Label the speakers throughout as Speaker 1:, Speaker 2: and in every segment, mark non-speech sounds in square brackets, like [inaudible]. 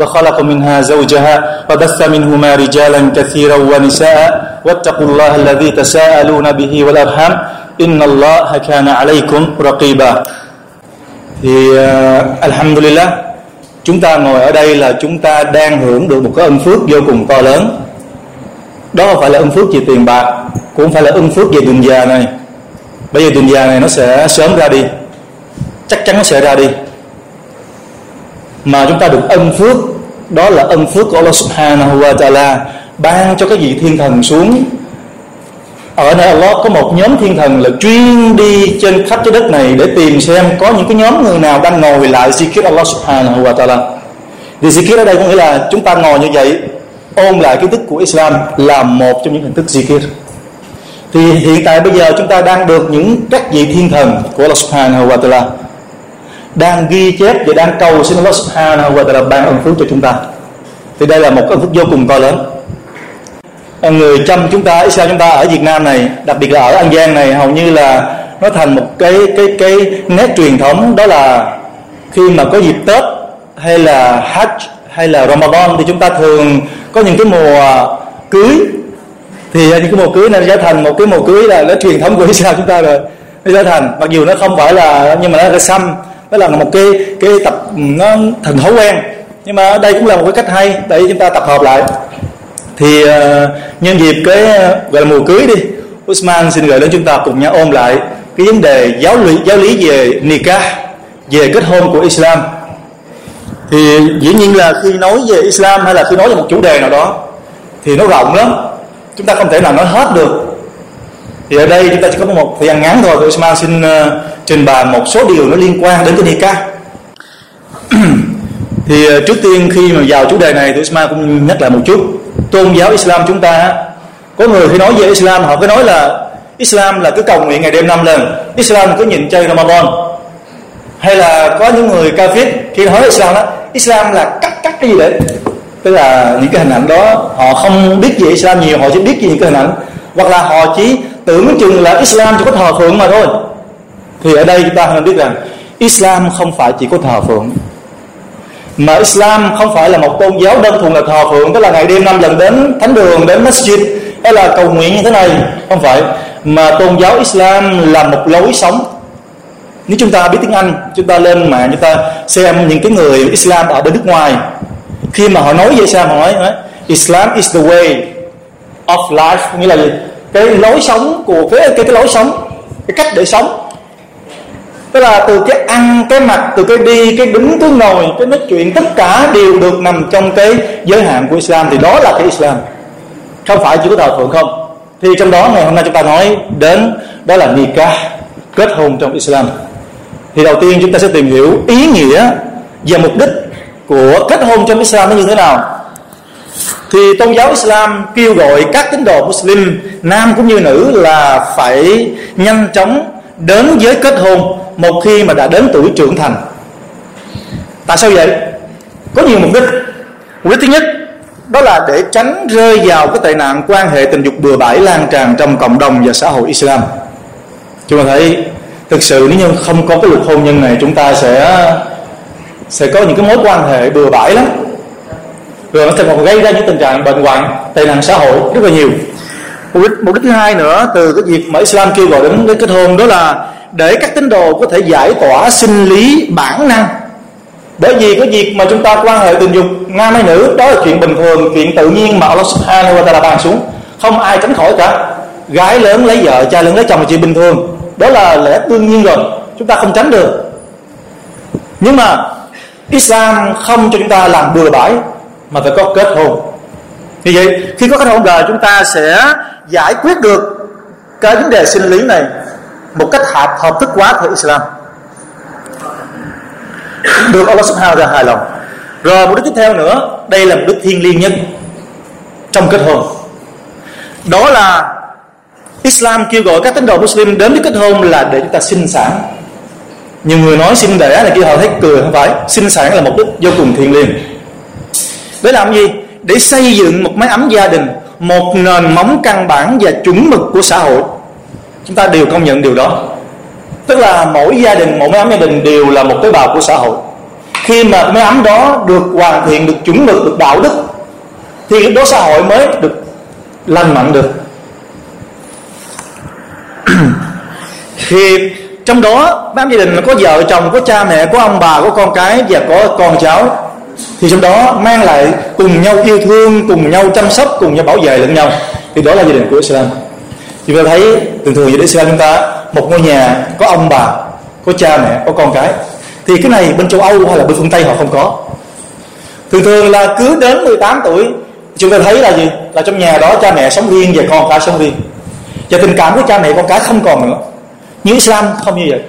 Speaker 1: وخلق منها زوجها وبث منهما رجالا كثيرا ونساء واتقوا الله الذي تساءلون به والأرحام إن الله كان عليكم رقيبا thì uh, Alhamdulillah chúng ta ngồi ở đây là chúng ta đang hưởng được một cái ân phước vô cùng to lớn đó không phải là ân phước về tiền bạc cũng không phải là ân phước về đường già này bây giờ đường già này nó sẽ sớm ra đi chắc chắn nó sẽ ra đi mà chúng ta được ân phước đó là ân phước của Allah Subhanahu wa Taala ban cho các vị thiên thần xuống. Ở nơi Allah có một nhóm thiên thần là chuyên đi trên khắp trái đất này để tìm xem có những cái nhóm người nào đang ngồi lại zikir Allah Subhanahu wa Taala. Thì zikir ở đây có nghĩa là chúng ta ngồi như vậy, ôn lại kiến thức của Islam là một trong những hình thức zikir. Thì hiện tại bây giờ chúng ta đang được những các vị thiên thần của Allah Subhanahu wa Taala đang ghi chép và đang cầu xin Allah Subhanahu wa Taala ban ân phước cho chúng ta thì đây là một ân phước vô cùng to lớn. Người chăm chúng ta Islam chúng ta ở Việt Nam này, đặc biệt là ở An Giang này, hầu như là nó thành một cái cái cái nét truyền thống, đó là khi mà có dịp Tết hay là Hajj hay là Ramadan thì chúng ta thường có những cái mùa cưới. Thì những cái mùa cưới này trở thành một cái mùa cưới là nó truyền thống của Israel chúng ta rồi. Nó trở thành, mặc dù nó không phải là, nhưng mà nó là xăm, nó là một cái cái tập, nó thành thói quen nhưng mà đây cũng là một cái cách hay để chúng ta tập hợp lại. Thì uh, nhân dịp cái ờ, gọi là mùa cưới đi Usman xin gửi đến chúng ta cùng nhau ôm lại cái vấn đề giáo lý giáo lý về nikah về kết hôn của Islam. Thì dĩ nhiên là khi nói về Islam hay là khi nói về một chủ đề nào đó thì nó rộng lắm. Chúng ta không thể nào nói hết được. Thì ở đây chúng ta chỉ có một thời gian ngắn thôi. Thì Usman xin uh, trình bày một số điều nó liên quan đến cái nikah. [clears throat] thì ờ, trước tiên khi mà vào chủ đề này tôi Isma cũng nhắc lại một chút. Tôn giáo Islam chúng ta, có người khi nói về Islam, họ cứ nói là Islam là cứ cầu nguyện ngày đêm năm lần. Islam cứ nhìn chơi Ramadan. Hay là có những người kafir khi nói Islam đó, Islam là cắt cắt cái gì đấy? Tức là những cái hình ảnh đó, họ không biết về Islam nhiều, họ chỉ biết về những cái hình ảnh. Hoặc là họ chỉ tưởng chừng là Islam chỉ có thờ phượng mà thôi. Thì ở đây chúng ta nên biết rằng Islam không phải chỉ có thờ phượng mà Islam không phải là một tôn giáo đơn thuần là thờ phượng, tức là ngày đêm năm lần đến thánh đường, đến masjid, hay là cầu nguyện như thế này. Không phải. Mà tôn giáo Islam là một lối sống. Nếu chúng ta biết tiếng Anh, chúng ta lên mạng, chúng ta xem những cái người Islam ở bên nước ngoài. Khi mà họ nói về Islam, họ nói Islam is the way of life. Nghĩa là gì? Cái lối sống của, cái cái cái lối sống, cái cách để sống tức là từ cái ăn, cái mặc, từ cái đi, cái đứng, cái ngồi, cái nói chuyện, tất cả đều được nằm trong cái giới hạn của Islam. Thì đó là cái Islam. Không phải chỉ có thờ phượng không? Thì trong đó ngày hôm nay chúng ta nói đến, đó là nikah, kết hôn trong Islam. Thì đầu tiên chúng ta sẽ tìm hiểu ý nghĩa và mục đích của kết hôn trong Islam nó như thế nào. Thì tôn giáo Islam kêu gọi các tín đồ Muslim, nam cũng như nữ, là phải nhanh chóng đến với kết hôn một khi mà đã đến tuổi trưởng thành. Tại sao vậy? Có nhiều mục đích. Mục đích thứ nhất, đó là để tránh rơi vào cái tệ nạn quan hệ tình dục bừa bãi lan tràn trong cộng đồng và xã hội Islam. Chúng ta thấy, thực sự nếu như không có cái luật hôn nhân này, chúng ta sẽ sẽ có những cái mối quan hệ bừa bãi lắm. Rồi nó sẽ còn gây ra những tình trạng bệnh hoạn, tệ nạn xã hội rất là nhiều mục đích, mục đích thứ hai nữa từ cái việc mà Islam kêu gọi đến cái kết hôn đó là để các tín đồ có thể giải tỏa sinh lý bản năng. Bởi vì cái việc mà chúng ta quan hệ tình dục nam hay nữ đó là chuyện bình thường chuyện tự nhiên mà Allah Subhanahu wa Taala bàn xuống. Không ai tránh khỏi cả. Gái lớn lấy vợ trai lớn lấy chồng là chuyện bình thường. Đó là lẽ đương nhiên rồi. Chúng ta không tránh được. Nhưng mà Islam không cho chúng ta làm bừa bãi mà phải có kết hôn như vậy, khi có kết hôn rồi chúng ta sẽ giải quyết được cái vấn đề sinh lý này một cách hợp hợp thức quá theo Islam. Được Allah Subhanahu ra hài lòng. Rồi một đức tiếp theo nữa, đây là một đức thiêng liêng nhất trong kết hôn. Đó là Islam kêu gọi các tín đồ Muslim đến với kết hôn là để chúng ta sinh sản. Nhiều người nói sinh đẻ là kia họ thấy cười, không phải. Sinh sản là một đức vô cùng thiêng liêng. Để làm gì? Để xây dựng một mái ấm gia đình, một nền móng căn bản và chuẩn mực của xã hội. Chúng ta đều công nhận điều đó. Tức là mỗi gia đình, mỗi mái ấm gia đình đều là một tế bào của xã hội. Khi mà mái ấm đó được hoàn thiện, được chuẩn mực, được đạo đức, thì lúc đó xã hội mới được lành mạnh được. [clears throat] Thì trong đó, mái ấm gia đình có vợ chồng, có cha mẹ, có ông bà, có con cái và có con cháu thì trong đó mang lại cùng nhau yêu thương, cùng nhau chăm sóc, cùng nhau bảo vệ lẫn nhau. Thì đó là gia đình của Islam. Chúng ta thấy, thường thường gia đình Islam chúng ta, một ngôi nhà có ông bà, có cha mẹ, có con cái. Thì cái này bên châu Âu hay là bên phương Tây họ không có. Thường thường là cứ đến 18 tuổi, chúng ta thấy là gì? Là trong nhà đó cha mẹ sống riêng và con cái sống riêng. Và tình cảm của cha mẹ, con cái không còn nữa. Nhưng Islam không như vậy.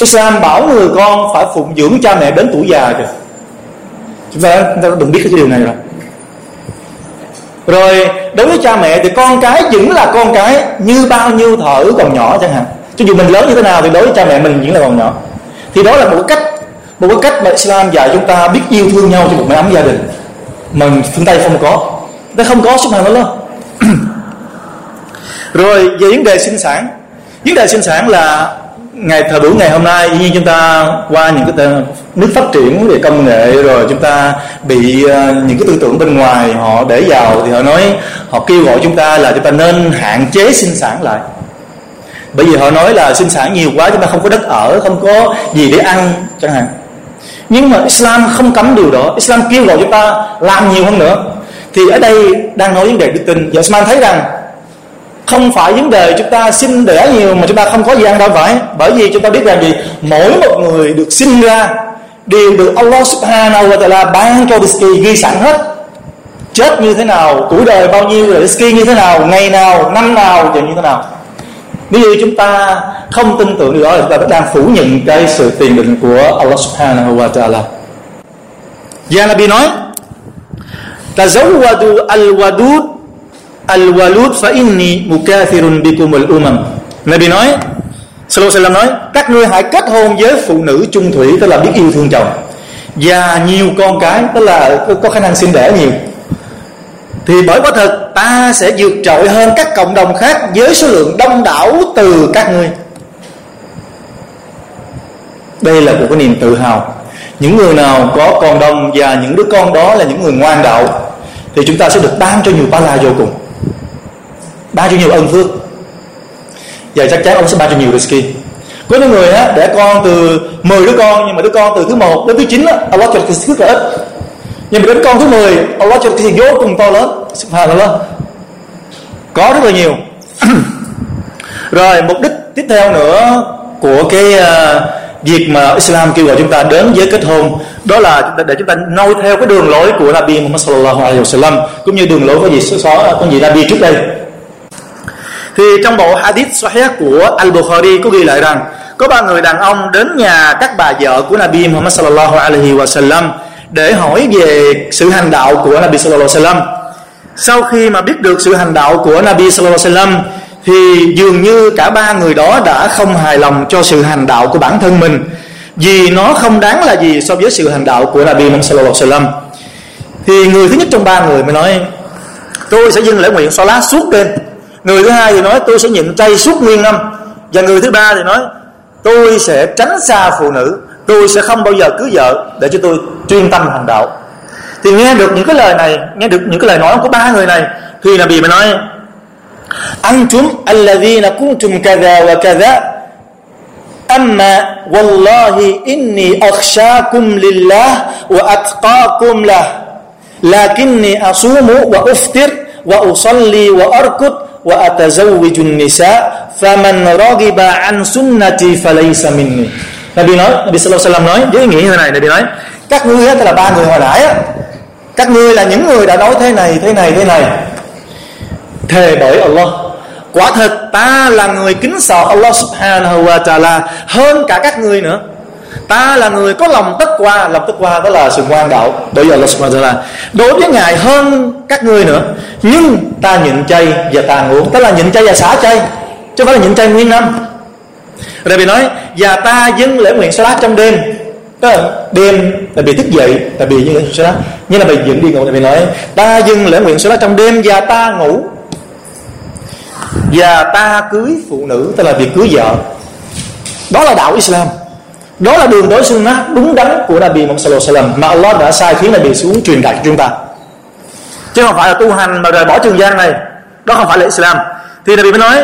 Speaker 1: Islam bảo người con phải phụng dưỡng cha mẹ đến tuổi già kìa chúng ta, chúng ta đừng biết cái điều này rồi. Rồi đối với cha mẹ thì con cái vẫn là con cái như bao nhiêu thở còn nhỏ chẳng hạn. Cho dù mình lớn như thế nào thì đối với cha mẹ mình vẫn là còn nhỏ. Thì đó là một cách một cái cách mà Islam dạy chúng ta biết yêu thương nhau trong một mái ấm gia đình. Mà phương Tây không có. Nó không có sức mạnh đó luôn rồi về vấn đề sinh sản. Vấn đề sinh sản là ngày thời buổi ngày hôm nay dĩ nhiên chúng ta qua những cái ờ, nước phát triển về công nghệ rồi chúng ta bị uh, những cái tư tưởng bên ngoài họ để vào thì họ nói họ kêu gọi chúng ta là chúng ta nên hạn chế sinh sản lại. Bởi vì họ nói là sinh sản nhiều quá chúng ta không có đất ở không có gì để ăn chẳng hạn. Nhưng mà Islam không cấm điều đó. Islam kêu gọi chúng ta làm nhiều hơn nữa. Thì ở đây đang nói vấn đề đức tin. Và Islam thấy rằng không phải vấn đề chúng ta sinh đẻ nhiều mà chúng ta không có gì ăn đâu, phải. Bởi vì chúng ta biết rằng gì mỗi một người được sinh ra đều được Allah subhanahu wa ta'ala ban cho rizki ghi sẵn hết. Chết như thế nào, tuổi đời bao nhiêu, rồi rizki như thế nào, ngày nào, năm nào thì như thế nào. Nếu như chúng ta không tin tưởng điều đó là chúng ta đang phủ nhận cái sự tiền định của Allah subhanahu wa ta'ala. Gia Nabi nói, Tazawwadu al-wadud Al-walud fa inni mukathirun bikumul umam. Nabi nói, Sallallahu alaihi nói, Các ngươi hãy kết hôn với phụ nữ trung thủy, Tức là biết yêu thương chồng. Và nhiều con cái, Tức là có khả năng sinh đẻ nhiều. Thì bởi quả thật, Ta sẽ vượt trội hơn các cộng đồng khác Với số lượng đông đảo từ các ngươi. Đây là một cái niềm tự hào. Những người nào có con đông Và những đứa con đó là những người ngoan đạo, Thì chúng ta sẽ được ban cho nhiều ba la vô cùng ba triệu nhiều ân phước. Và chắc chắn ông sẽ ba triệu nhiều rizki có những người á để con từ 10 đứa con nhưng mà đứa con từ thứ một đến thứ chín á Allah cho cái rất là ít. Nhưng mà đến con thứ 10 Allah cho cái vô cùng to lớn. Subhanallah. Có rất là nhiều. [clears throat] Rồi mục đích tiếp theo nữa của cái uh, việc mà Islam kêu gọi chúng ta đến với kết hôn đó là để chúng ta noi theo cái đường lối của Nabi Muhammad sallallahu alaihi wasallam cũng như đường lối của gì số có gì Nabi trước đây thì trong bộ hadith sahih của Al-Bukhari có ghi lại rằng, có ba người đàn ông đến nhà các bà vợ của Nabi Muhammad sallallahu alaihi wasallam để hỏi về sự hành đạo của Nabi sallallahu alaihi wasallam. Sau khi mà biết được sự hành đạo của Nabi sallallahu alaihi wasallam, thì dường như cả ba người đó đã không hài lòng cho sự hành đạo của bản thân mình, vì nó không đáng là gì so với sự hành đạo của Nabi Muhammad sallallahu alaihi wasallam. Thì người thứ nhất trong ba người mới nói, tôi sẽ dâng lễ nguyện lá suốt đêm người thứ hai thì nói, tôi sẽ nhịn chay suốt nguyên năm. Và người thứ ba thì nói, tôi sẽ tránh xa phụ nữ. Tôi sẽ không bao giờ cưới vợ để cho tôi chuyên tâm hành đạo. Thì nghe được những cái lời này, nghe được những cái lời nói của ba người này, thì là bị mà nói, antum alladhina kuntum kadha wa kadha. Amma wallahi inni akhshakum lillah wa atqakum lah. Lakinni asumu wa uftir wa usalli wa arkut wa atazawwiju nisa faman raghiba an sunnati falaysa minni Nabi nói, Nabi sallallahu alaihi wasallam nói với ý nghĩa như thế này, Nabi nói, các ngươi tức là ba người hồi nãy á, các ngươi là những người đã nói thế này thế này thế này. Thề bởi Allah. Quả thật, ta là người kính sợ Allah subhanahu wa ta'ala hơn cả các ngươi nữa ta là người có lòng tất qua, lòng tất qua đó là sự ngoan đạo. Đối với Allah subhanahu đối với ngài hơn các ngươi nữa, nhưng ta nhịn chay và ta uống tức là nhịn chay và xả chay, chứ không phải là nhịn chay nguyên năm. Rồi bị nói, và ta dâng lễ nguyện salat trong đêm. Tức là đêm là bị thức dậy là bị như salat như là bị dựng đi ngủ là bị nói, ta dâng lễ nguyện salat trong đêm và ta ngủ. Và ta cưới phụ nữ, tức là việc cưới vợ. Đó là đạo Islam đó là đường đối sunnah đúng đắn của Nabi Muhammad sallallahu alaihi wasallam mà Allah đã sai khiến Nabi xuống truyền đạt cho chúng ta. Chứ không phải là tu hành mà rời bỏ trường gian này. Đó không phải là Islam. Thì Nabi mới nói,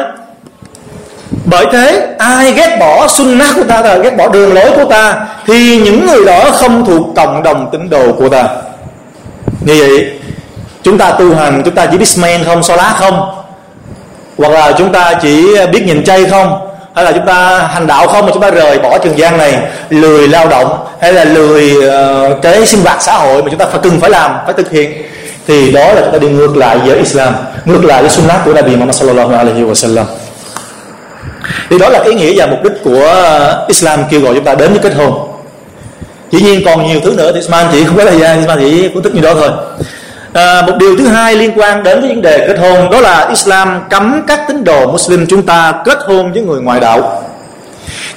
Speaker 1: bởi thế, ai ghét bỏ sunnah của ta là ghét bỏ đường lối của ta, thì những người đó không thuộc cộng đồng tín đồ của ta. Như vậy, chúng ta tu hành, chúng ta chỉ biết men không so lá không? Hoặc là chúng ta chỉ biết nhìn chay không? Hay là chúng ta hành đạo không mà chúng ta rời bỏ trường gian này lười lao động hay là lười uh, cái sinh hoạt xã hội mà chúng ta phải cần phải làm phải thực hiện thì đó là chúng ta đi ngược lại với Islam ngược lại với sunnah của Nabi Muhammad sallallahu alaihi wa sallam thì đó là cái ý nghĩa và mục đích của Islam kêu gọi chúng ta đến với kết hôn. Dĩ nhiên còn nhiều thứ nữa thì Islam chỉ không có thời gian Islam chỉ phân thích như đó thôi à, một điều thứ hai liên quan đến vấn đề kết hôn đó là Islam cấm các tín đồ Muslim chúng ta kết hôn với người ngoại đạo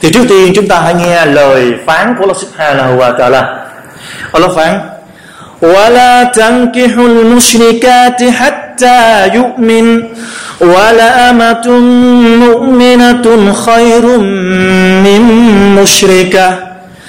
Speaker 1: thì trước tiên chúng ta hãy nghe lời phán của Allah Subhanahu wa Taala Allah phán ولا تنكحوا المشركات حتى يؤمن ولأمة مؤمنة خير من مشركة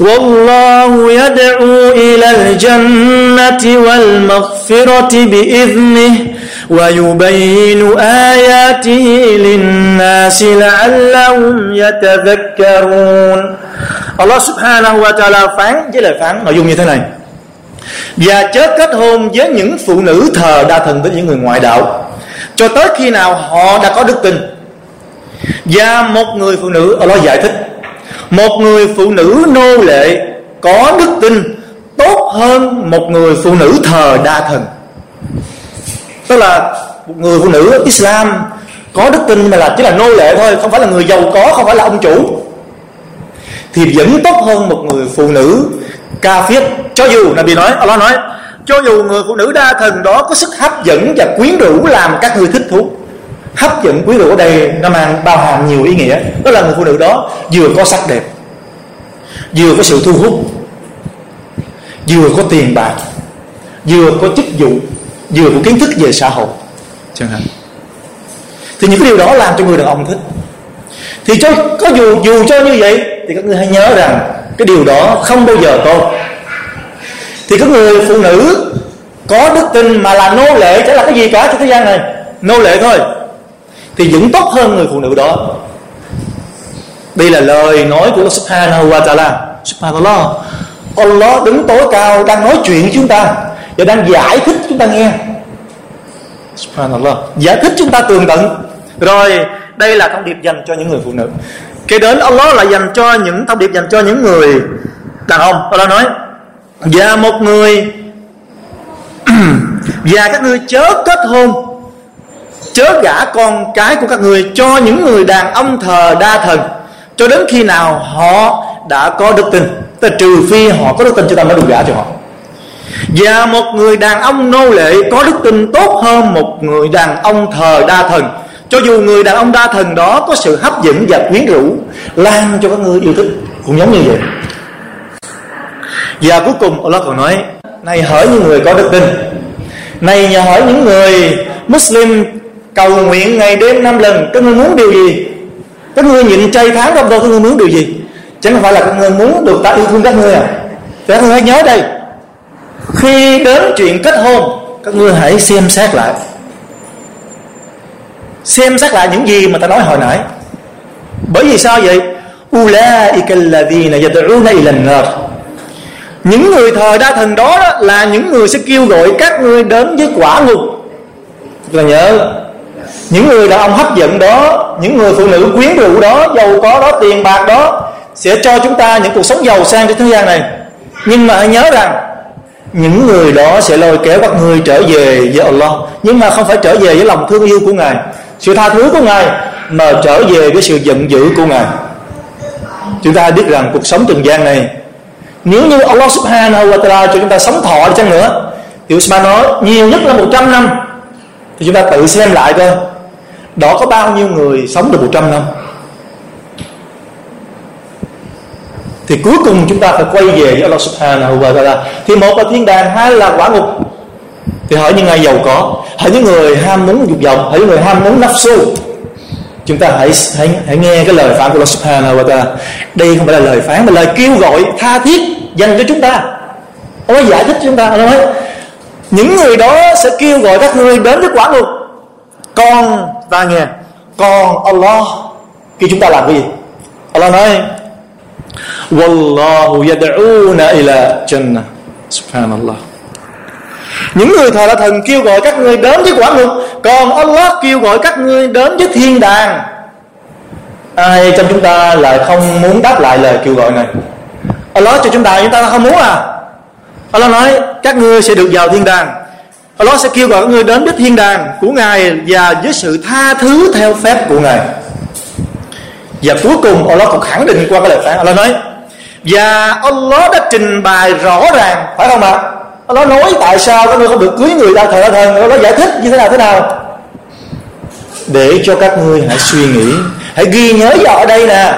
Speaker 1: والله يدعو إلى الجنة والمغفرة بإذنه ويبين آياته للناس لعلهم يتذكرون Allah subhanahu wa ta'ala phán với lời phán nội dung như thế này Và chớ kết hôn với những phụ nữ thờ đa thần với những người ngoại đạo Cho tới khi nào họ đã có đức tin Và một người phụ nữ Allah giải thích một người phụ nữ nô lệ có đức tin tốt hơn một người phụ nữ thờ đa thần. Tức là một người phụ nữ Islam có đức tin mà là chỉ là nô lệ thôi, không phải là người giàu có, không phải là ông chủ. Thì vẫn tốt hơn một người phụ nữ ca phiết cho dù là bị nói, Allah nói, cho dù người phụ nữ đa thần đó có sức hấp dẫn và quyến rũ làm các người thích thú hấp dẫn quyến rũ ở đây nó mang bao hàm nhiều ý nghĩa. Đó là người phụ nữ đó vừa có sắc đẹp vừa có sự thu hút vừa có tiền bạc vừa có chức vụ vừa có kiến thức về xã hội. Chẳng hạn. Thì những cái điều đó làm cho người đàn ông thích. Thì cho có dù dù cho như vậy thì các người hãy nhớ rằng cái điều đó không bao giờ tốt. Thì các người phụ nữ có đức tin mà là nô lệ chẳng là cái gì cả trên thế gian này. Nô lệ thôi thì vẫn tốt hơn người phụ nữ đó. Đây là lời nói của subhanahu wa ta'ala. Subhanallah. Allah đứng tối cao, đang nói chuyện với chúng ta và đang giải thích chúng ta nghe. Subhanallah. Giải thích chúng ta tường tận. Rồi, đây là thông điệp dành cho những người phụ nữ. Kế đến Allah là dành cho những thông điệp dành cho những người đàn ông. Allah nói, và một người, [clears throat] và các ngươi chớ kết hôn chớ gả con cái của các người cho những người đàn ông thờ đa thần. Cho đến khi nào họ đã có đức tin, tức trừ phi họ có đức tin chúng ta mới được gả cho họ. Và một người đàn ông nô lệ có đức tin tốt hơn một người đàn ông thờ đa thần. Cho dù người đàn ông đa thần đó có sự hấp dẫn và quyến rũ, làm cho các người yêu thích cũng giống như vậy. Và cuối cùng, Allah còn nói, này hỏi những người có đức tin. Này nhà hỏi những người Muslim cầu nguyện ngày đêm năm lần các ngươi muốn điều gì? Các ngươi nhịn chay tháng trong đâu các ngươi muốn điều gì? Chẳng không phải là các ngươi muốn được ta yêu thương các ngươi à? Các ngươi hãy nhớ đây. Khi đến chuyện kết hôn các ngươi hãy xem xét lại. Xem xét lại những gì mà ta nói hồi nãy. Bởi vì sao vậy? Ulaika alladhina yad'una ila an-nar. Những người thời đa thần đó, đó là những người sẽ kêu gọi các ngươi đến với quả ngục. Là nhớ những người đàn ông hấp dẫn đó, những người phụ nữ quyến rũ đó, giàu có đó, tiền bạc đó, sẽ cho chúng ta những cuộc sống giàu sang trên thế gian này. Nhưng mà hãy nhớ rằng, những người đó sẽ lôi kéo các người trở về với Allah. Nhưng mà không phải trở về với lòng thương yêu của ngài. Sự tha thứ của ngài, mà trở về với sự giận dữ của ngài. Chúng ta biết rằng cuộc sống trần gian này, nếu như Allah subhanahu wa ta'ala cho chúng ta sống thọ đi chăng nữa, thì Usman nói, nhiều nhất là 100 năm thì chúng ta tự xem lại coi. Đó có bao nhiêu người sống được 100 năm? Thì cuối cùng chúng ta phải quay về với Allah subhanahu wa ta'ala. Thì một là thiên đàng, hai là quả ngục. Thì hỏi những ai giàu có, hỏi những người ham muốn dục vọng, hỏi những người ham muốn nafsu. Chúng ta hãy hãy hãy nghe cái lời phán của Allah subhanahu wa ta'ala. Đây không phải là lời phán mà lời kêu gọi tha thiết dành cho chúng ta. Ông ấy giải thích cho chúng ta, ông nói những người đó sẽ kêu gọi các ngươi đến với quả ngục. Con ta nghe, Con Allah. Khi chúng ta làm cái gì? Allah nói, Wallahu yad'una ila jannah. Subhanallah. Những người thờ là thần kêu gọi các ngươi đến với quả ngục, còn Allah kêu gọi các ngươi đến với thiên đàng. Ai trong chúng ta lại không muốn đáp lại lời kêu gọi này? Allah cho chúng ta chúng ta không muốn à? Allah nói, các ngươi sẽ được vào thiên đàng. Allah sẽ kêu gọi các ngươi đến với thiên đàng của Ngài và với sự tha thứ theo phép của Ngài. Và cuối cùng, Allah còn khẳng định qua cái lời phán. Allah nói, và Allah đã trình bày rõ ràng. Phải không ạ? Allah nói tại sao các ngươi không được cưới người ta thờ thần? Allah giải thích như thế nào thế nào? Để cho các ngươi hãy suy nghĩ, hãy ghi nhớ vào ở đây nè.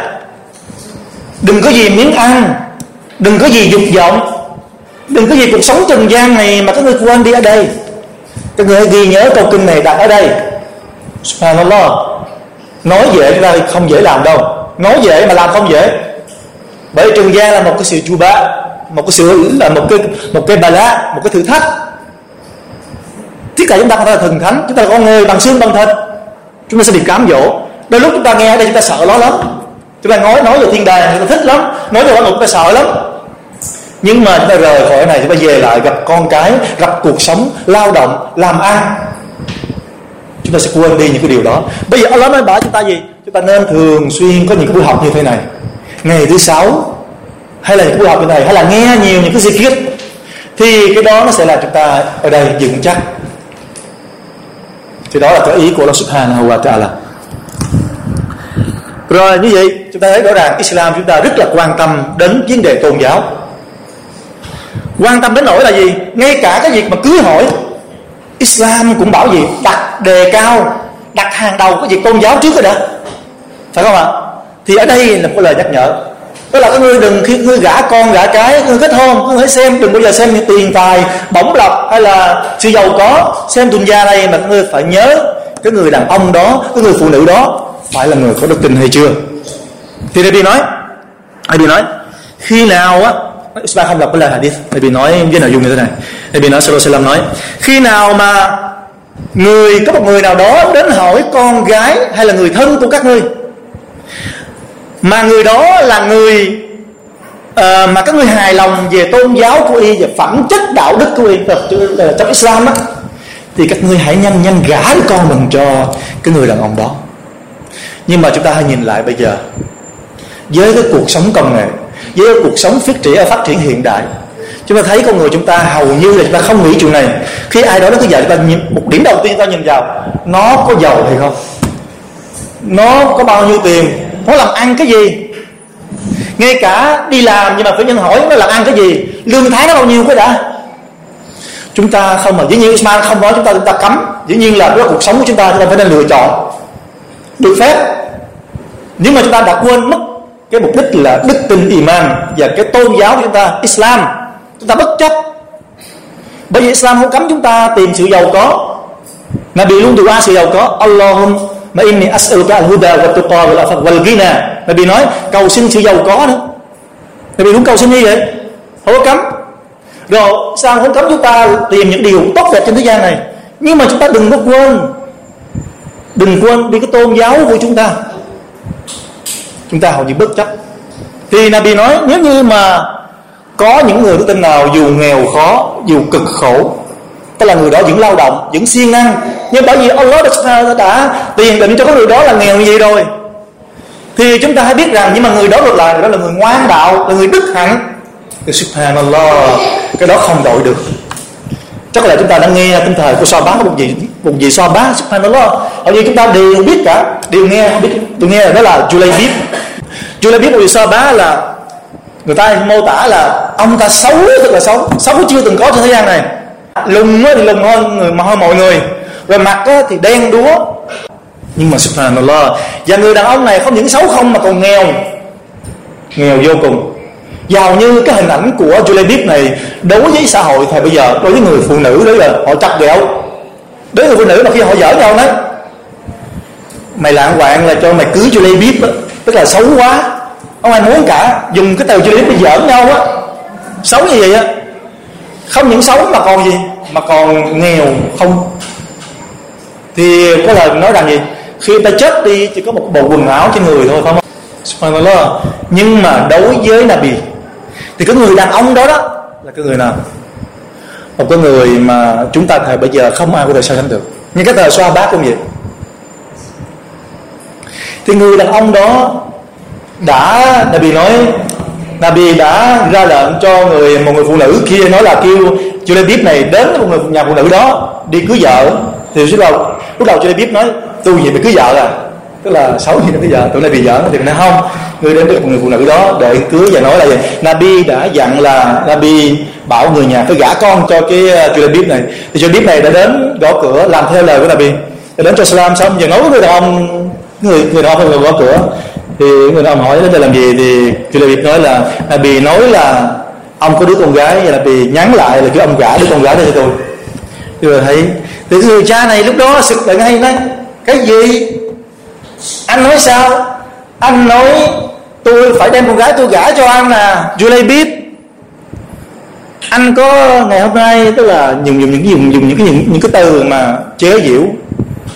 Speaker 1: Đừng có gì miếng ăn, đừng có gì dục vọng đừng có gì cuộc sống trần gian này mà các người quên đi ở đây. Các người hãy ghi nhớ câu kinh này đặt ở đây. Subhanallah. Nói dễ ra không dễ làm đâu. Nói dễ mà làm không dễ. Bởi trần gian là một cái sự chu bá, một cái sự là một cái một cái bà lá một cái thử thách. Tất cả chúng ta không phải là thần thánh, chúng ta là con người bằng xương bằng thịt. Chúng ta sẽ bị cám dỗ. Đôi lúc chúng ta nghe ở đây chúng ta sợ nó lắm. Chúng ta nói nói về thiên đàng, chúng ta thích lắm. Nói về quả ngục chúng ta sợ lắm nhưng mà chúng ta rời khỏi này, chúng ta về lại gặp con cái, gặp cuộc sống, lao động, làm ăn. Chúng ta sẽ quên đi những cái điều đó. Bây giờ Allah nói bảo chúng ta gì? Chúng ta nên thường xuyên có những cái buổi học như thế này. Ngày thứ sáu, hay là những buổi học như này, hay là nghe nhiều những cái gì zikir thì cái đó nó sẽ làm chúng ta ở đây vững chắc. Thì đó là cái ý của Allah Subhanahu wa Taala. Rồi, như vậy, chúng ta thấy rõ ràng Islam chúng ta rất là quan tâm đến vấn đề tôn giáo quan tâm đến nỗi là gì? Ngay cả cái việc mà cưới hỏi, Islam cũng bảo gì? Đặt đề cao, đặt hàng đầu cái việc tôn giáo trước rồi đã phải không ạ? Thì ở đây là một lời nhắc nhở. Đó là các ngươi đừng khi ngươi gả con, gả cái, ngươi kết hôn, ngươi hãy xem, đừng bao giờ xem tiền tài, bổng lộc hay là sự giàu có. Xem tuần gia này mà các ngươi phải nhớ cái người đàn ông đó, cái người phụ nữ đó phải là người có đức tin hay chưa? Thì Nabi nói Nabi nói, khi nào á Islam không đọc cái lời hadith. Nabi nói với nội dung như thế này. Nabi nói Sallallahu nói khi nào mà người có một người nào đó đến hỏi con gái hay là người thân của các ngươi mà người đó là người uh, mà các ngươi hài lòng về tôn giáo của y và phẩm chất đạo đức của y ờ, ờ, trong Islam á thì các ngươi hãy nhanh nhanh gả con mình cho cái người đàn ông đó. Nhưng mà chúng ta hãy nhìn lại bây giờ với cái cuộc sống công nghệ với cuộc sống phát triển phát triển hiện đại. Chúng ta thấy con người chúng ta hầu như là chúng ta không nghĩ chuyện này. Khi ai đó nó cứ dạy chúng ta nhìn, một điểm đầu tiên ta nhìn vào nó có giàu hay không? Nó có bao nhiêu tiền? Nó làm ăn cái gì? Ngay cả đi làm nhưng mà phải nhân hỏi nó làm ăn cái gì? Lương tháng nó bao nhiêu cái đã? Chúng ta không mà dĩ nhiên Islam không nói chúng ta chúng ta cấm. Dĩ nhiên là cái cuộc sống của chúng ta chúng ta phải nên lựa chọn. Được phép. Nhưng mà chúng ta đã quên mất cái mục đích là đức tin iman và cái tôn giáo của chúng ta, Islam. Chúng ta bất chấp. Bởi vì Islam không cấm chúng ta tìm sự giàu có. Mà bị luôn qua sự giàu có. Allahum mà inni as'aluka al-huda wa tuqa wal afaq wal ghina. Nabi nói, cầu xin sự giàu có nữa Nabi muốn cầu xin như vậy? Không có cấm. Rồi, sao không cấm chúng ta tìm những điều tốt đẹp trên thế gian này? Nhưng mà chúng ta đừng có quên. Đừng quên đi cái tôn giáo của chúng ta chúng ta hầu như bất chấp. Thì Nabi nói nếu như mà có những người đức tin nào dù nghèo khó dù cực khổ tức là người đó vẫn lao động vẫn siêng năng nhưng bởi vì Allah đã, đã tiền định cho cái người đó là nghèo như vậy rồi thì chúng ta hãy biết rằng nhưng mà người đó ngược lại người đó là người ngoan đạo là người đức hạnh. Thì subhanallah cái đó không đổi được chắc là chúng ta đã nghe tinh thời của so bá một gì một gì so bá subhanallah. Hầu như chúng ta đều biết cả, đều nghe, không biết. Tôi nghe đó là Julaybiv biết một gì so bá là người ta mô tả là ông ta xấu thật là xấu. Xấu chưa từng có trên thế gian này. Lùn thì lùn hơn người, mà hơn mọi người. Rồi mặt thì đen đúa. Nhưng mà subhanallah, và người đàn ông này không những xấu không mà còn nghèo. Nghèo vô cùng giàu như cái hình ảnh của Julie Deep này đối với xã hội thời bây giờ đối với người phụ nữ đấy là họ chặt ghẹo đối với người phụ nữ mà khi họ dở nhau đó mày lạng quạng là cho mày cưới Julie đó, tức là xấu quá. Không ai muốn cả dùng cái từ Julie Deep để giỡn nhau á. Xấu như vậy á. Không những xấu mà còn gì? Mà còn nghèo không? Thì có lời nói rằng gì? Khi ta chết đi chỉ có một bộ quần áo trên người thôi phải không? Subhanallah. Nhưng mà đối với Nabi thì cái người đàn ông đó đó là cái người nào? Một cái người mà chúng ta thời bây giờ không ai có thể so sánh được. Như cái tờ xoa bát cũng vậy? Thì người đàn ông đó đã, Nabi nói, Nabi đã ra lệnh cho người, một người phụ nữ kia nói là kêu Julebib này đến một người, nhà phụ nữ đó đi cưới vợ. Thì lúc đầu lúc đầu Julebib nói, tôi gì mà cưới vợ à tức là xấu gì bây giờ tụi này bị vợ thì mình nói không. Người đến được một người phụ nữ đó để cưới và nói là gì? Nabi đã dặn là Nabi bảo người nhà phải gả con cho cái ờ, Julebib uh, này. Thì Julebib này đã đến gõ cửa làm theo lời của Nabi. Đến cho Salam xong giờ nói với người đàn ông người người đàn ông gõ cửa. Thì người đàn ông hỏi đến đây làm gì? Thì Julebib nói là Nabi nói là ông có đứa con gái và Nabi nhắn lại là cái ông gả đứa con gái cho tôi. Thì thấy thì người cha này lúc đó sực lại ngay nói cái gì? Anh nói sao? Anh nói tôi phải đem con gái tôi gả cho anh à. Julie biết anh có ngày hôm nay tức là dùng dùng những dùng dùng những cái những, những cái từ mà chế giễu.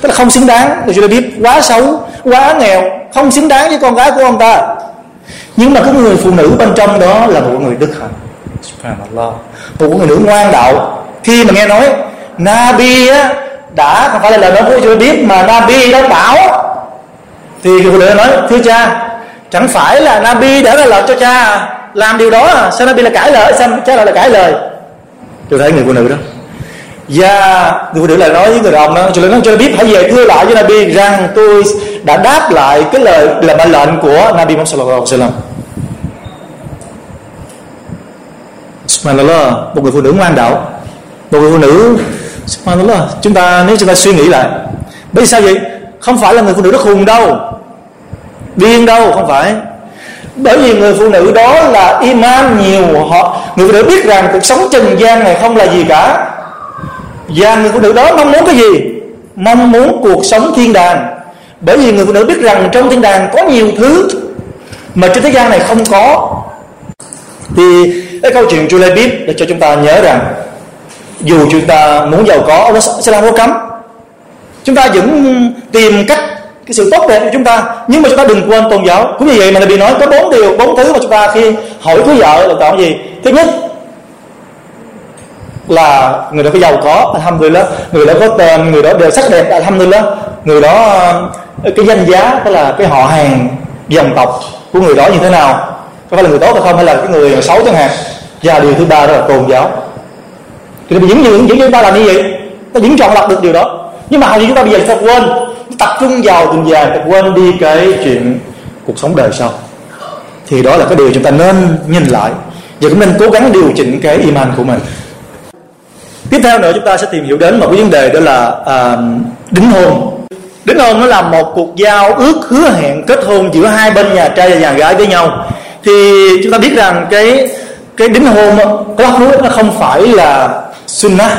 Speaker 1: Tức là không xứng đáng. Tôi Julie biết quá xấu quá nghèo không xứng đáng với con gái của ông ta. Nhưng mà cái người phụ nữ bên trong đó là một người đức hạnh. Subhanallah. Một người nữ ngoan đạo. Khi mà nghe nói Nabi á đã không phải là lời nói của chưa biết mà Nabi đã bảo thì người phụ nữ nói, thưa cha, chẳng phải là Nabi đã ra lệnh cho cha làm điều đó à? sao Nabi là cãi lời, sao cha lại là cãi lời? Tôi thấy người phụ nữ đó. Và người phụ nữ lại nói với người đàn ông đó, cho nên nói cho biết, hãy về thưa lại với Nabi rằng tôi đã đáp lại cái lời là mệnh lệnh của Nabi Muhammad sallallahu alaihi wasallam. Subhanallah, một người phụ nữ ngoan đạo, một người phụ nữ, Subhanallah, chúng ta, nếu chúng ta suy nghĩ lại, bởi vì sao vậy? Không phải là người phụ nữ đó khùng đâu. Điên đâu, không phải. Bởi vì người phụ nữ đó là iman nhiều, họ, người phụ nữ biết rằng cuộc sống trần gian này không là gì cả. Và người phụ nữ đó mong muốn cái gì? Mong muốn cuộc sống thiên đàng. Bởi vì người phụ nữ biết rằng trong thiên đàng có nhiều thứ mà trên thế gian này không có. Thì cái câu chuyện Julie biết để cho chúng ta nhớ rằng, dù chúng ta muốn giàu có Allah sẽ làm có cấm chúng ta vẫn tìm cách, cái sự tốt đẹp của chúng ta, nhưng mà chúng ta đừng quên tôn giáo. Cũng như vậy mà bị nói, có bốn điều, bốn thứ mà chúng ta khi hỏi cưới vợ là chọn gì? Thứ nhất là người đó có giàu có, alhamdulillah. Người đó có tên, người đó đều sắc đẹp, alhamdulillah. Người đó ờ, cái danh giá tức là cái họ hàng dòng tộc của người đó như thế nào? Có phải là người tốt hay không? Hay là cái người xấu chẳng hạn? Và điều thứ ba đó là tôn giáo. Thì những những những chúng ta làm như vậy. Ta vẫn chọn lọc được điều đó nhưng mà hầu như chúng ta bây giờ ta quên. Tập trung vào tình dài ta quên đi cái chuyện cuộc sống đời sau. Thì đó là cái điều chúng ta nên nhìn lại và cũng nên cố gắng điều chỉnh cái iman của mình. Tiếp theo nữa chúng ta sẽ tìm hiểu đến một cái vấn đề đó là à, đính hôn. Đính hôn nó là một cuộc giao ước hứa hẹn kết hôn giữa hai bên nhà trai và nhà gái với nhau. Thì chúng ta biết rằng cái cái đính hôn quá khứ nó không phải là sunnah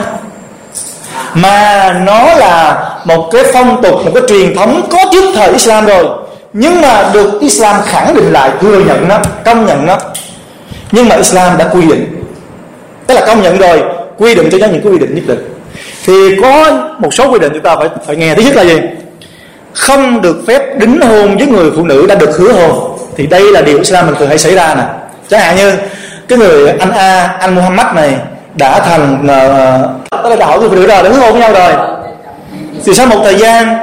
Speaker 1: mà nó là một cái phong tục, một cái truyền thống có trước thời Islam rồi. Nhưng mà được Islam khẳng định lại, thừa nhận nó, công nhận nó. Nhưng mà Islam đã quy định. Tức là công nhận rồi, quy định cho nó những cái quy định nhất định. Thì có một số quy định chúng ta phải phải nghe. Thứ nhất là gì? Không được phép đính hôn với người phụ nữ đã được hứa hôn. Thì đây là điều Islam mình thường hay xảy ra nè. Chẳng hạn như cái người anh A, anh Muhammad này đã thành ờ, ờ, đó là đạo hỏi người phụ nữ rồi đã hôn với nhau rồi. Thì sau một thời gian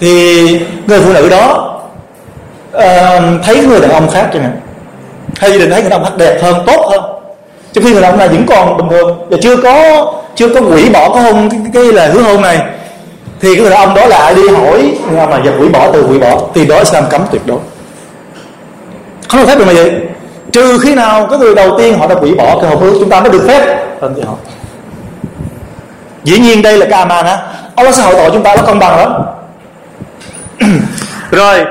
Speaker 1: thì người phụ nữ đó uh, thấy người đàn ông khác chẳng hạn hay gia đình thấy người đàn ông khác đẹp hơn tốt hơn. Trong khi người đàn ông này vẫn còn bình thường và chưa có chưa có quỷ bỏ có hôn cái, cái là hứa hôn này thì cái người đàn ông đó lại đi hỏi người ông mà giờ quỷ bỏ từ quỷ bỏ thì đó sẽ làm cấm tuyệt đối. Không được phép được mà vậy trừ khi nào cái người đầu tiên họ đã hủy bỏ cái hôn ước chúng ta mới được phép. Thân thì họ. Dĩ nhiên đây là cái aman á. Allah sẽ hội tội chúng ta nó công bằng lắm. [clears throat] Rồi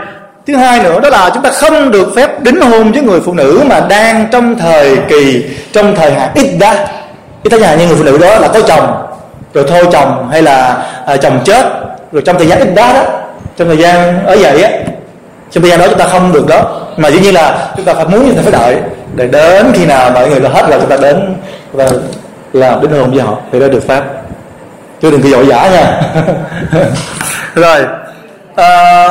Speaker 1: thứ hai nữa đó là chúng ta không được phép đính hôn với người phụ nữ mà đang trong thời kỳ trong thời hạn ít đã ít nhà như người phụ nữ đó là có chồng rồi thôi chồng hay là à, chồng chết rồi trong thời gian ít đa đó trong thời gian ở vậy á trong thời gian đó chúng ta không được đó. Mà dĩ nhiên là chúng ta phải muốn chúng ta phải đợi. Để đến khi nào mọi người là hết rồi chúng ta đến và làm đính hôn với họ thì đó được pháp chứ đừng có dội giả nha. [laughs] Rồi à,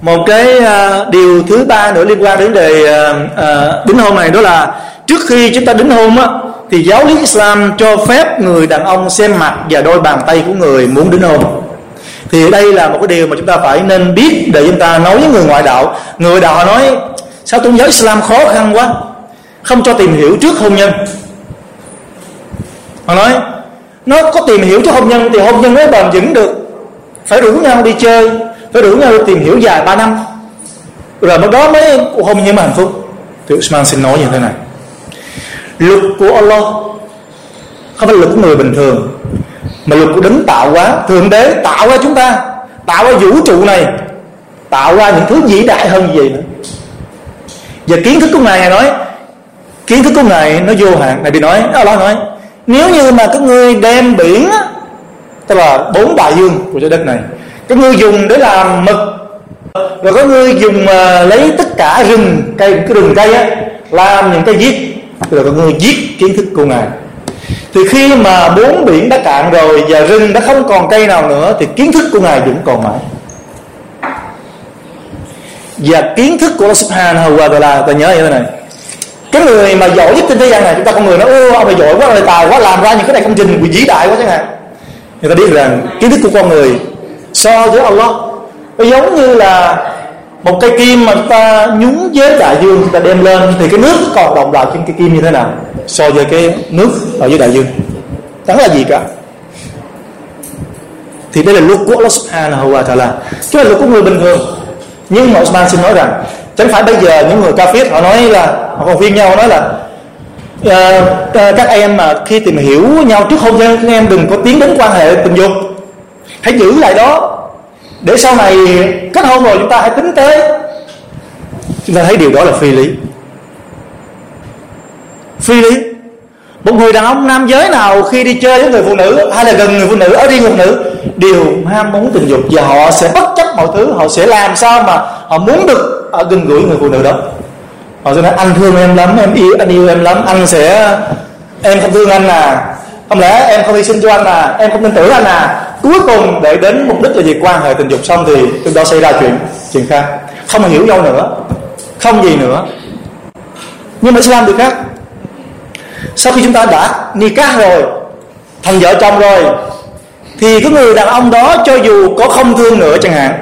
Speaker 1: một cái à, điều thứ ba nữa liên quan đến đề à, à, đính hôn này đó là trước khi chúng ta đính hôn á thì giáo lý Islam cho phép người đàn ông xem mặt và đôi bàn tay của người muốn đính hôn thì đây là một cái điều mà chúng ta phải nên biết để chúng ta nói với người ngoại đạo. Người đạo họ nói, sao tôn giáo Islam khó khăn quá? Không cho tìm hiểu trước hôn nhân. Họ nói, nó có tìm hiểu trước hôn nhân thì hôn nhân mới bền vững được. Phải rủ nhau đi chơi, phải rủ nhau tìm hiểu dài 3 năm. Rồi mới đó mới cuộc hôn nhân mà hạnh phúc. Thì Usman xin nói như thế này. Luật của Allah không phải luật của người bình thường mà luật của đấng tạo hóa thượng đế tạo ra chúng ta tạo ra vũ trụ này tạo ra những thứ vĩ đại hơn gì nữa. Và kiến thức của ngài ngài nói kiến thức của ngài nó vô hạn. Ngài bị nói nó nói nếu như mà các ngươi đem biển tức là bốn đại dương của trái đất này các ngươi dùng để làm mực rồi các ngươi dùng uh, lấy tất cả rừng cây cái rừng cây á làm những cái giết rồi các ngươi giết kiến thức của ngài thì khi mà bốn biển đã cạn rồi và rừng đã không còn cây nào nữa, thì kiến thức của ngài vẫn còn mãi. Và kiến thức của Allah Subhanahu wa Taala ta nhớ như thế này. Cái người mà giỏi nhất trên thế gian này, chúng ta con người nói, ô, ông này giỏi quá lời tài quá, làm ra những cái này công trình vĩ đại quá chẳng hạn. Người ta biết rằng kiến thức của con người so với Allah. Nó giống như là một cây kim mà chúng ta nhúng với đại dương chúng ta đem lên, thì cái nước còn động lại trên cây kim như thế nào? So với cái nước ở dưới đại dương. Chẳng là gì cả? Thì đây là luật của Allah subhanahu wa ta'ala. Chứ là luật của người bình thường. Nhưng mà Osman xin nói rằng chẳng phải bây giờ những người kafir họ nói là họ còn khuyên nhau nói là uh, các em mà khi tìm hiểu nhau trước hôn nhân các em đừng có tiến đến quan hệ tình dục. Hãy giữ lại đó. Để sau này kết hôn rồi chúng ta hãy tính tới. Chúng ta thấy điều đó là phi lý phi lý. Một người đàn ông nam giới nào khi đi chơi với người phụ nữ hay là gần người phụ nữ, ở riêng người phụ nữ, đều ham muốn tình dục và họ sẽ bất chấp mọi thứ, họ sẽ làm sao mà họ muốn được ở gần gũi người phụ nữ đó. Họ sẽ nói, anh thương em lắm, em yêu, anh yêu em lắm, anh sẽ, em không thương anh à. Không lẽ em không hy sinh cho anh à em không tin tưởng anh à. Cuối cùng để đến mục đích là gì? Quan hệ tình dục xong thì chúng đó xảy ra chuyện chuyện khác. Không hiểu nhau nữa, không gì nữa. Nhưng mà Islam được khác sau khi chúng ta đã nikah rồi, thành vợ chồng rồi, thì cái người đàn ông đó cho dù có không thương nữa chẳng hạn,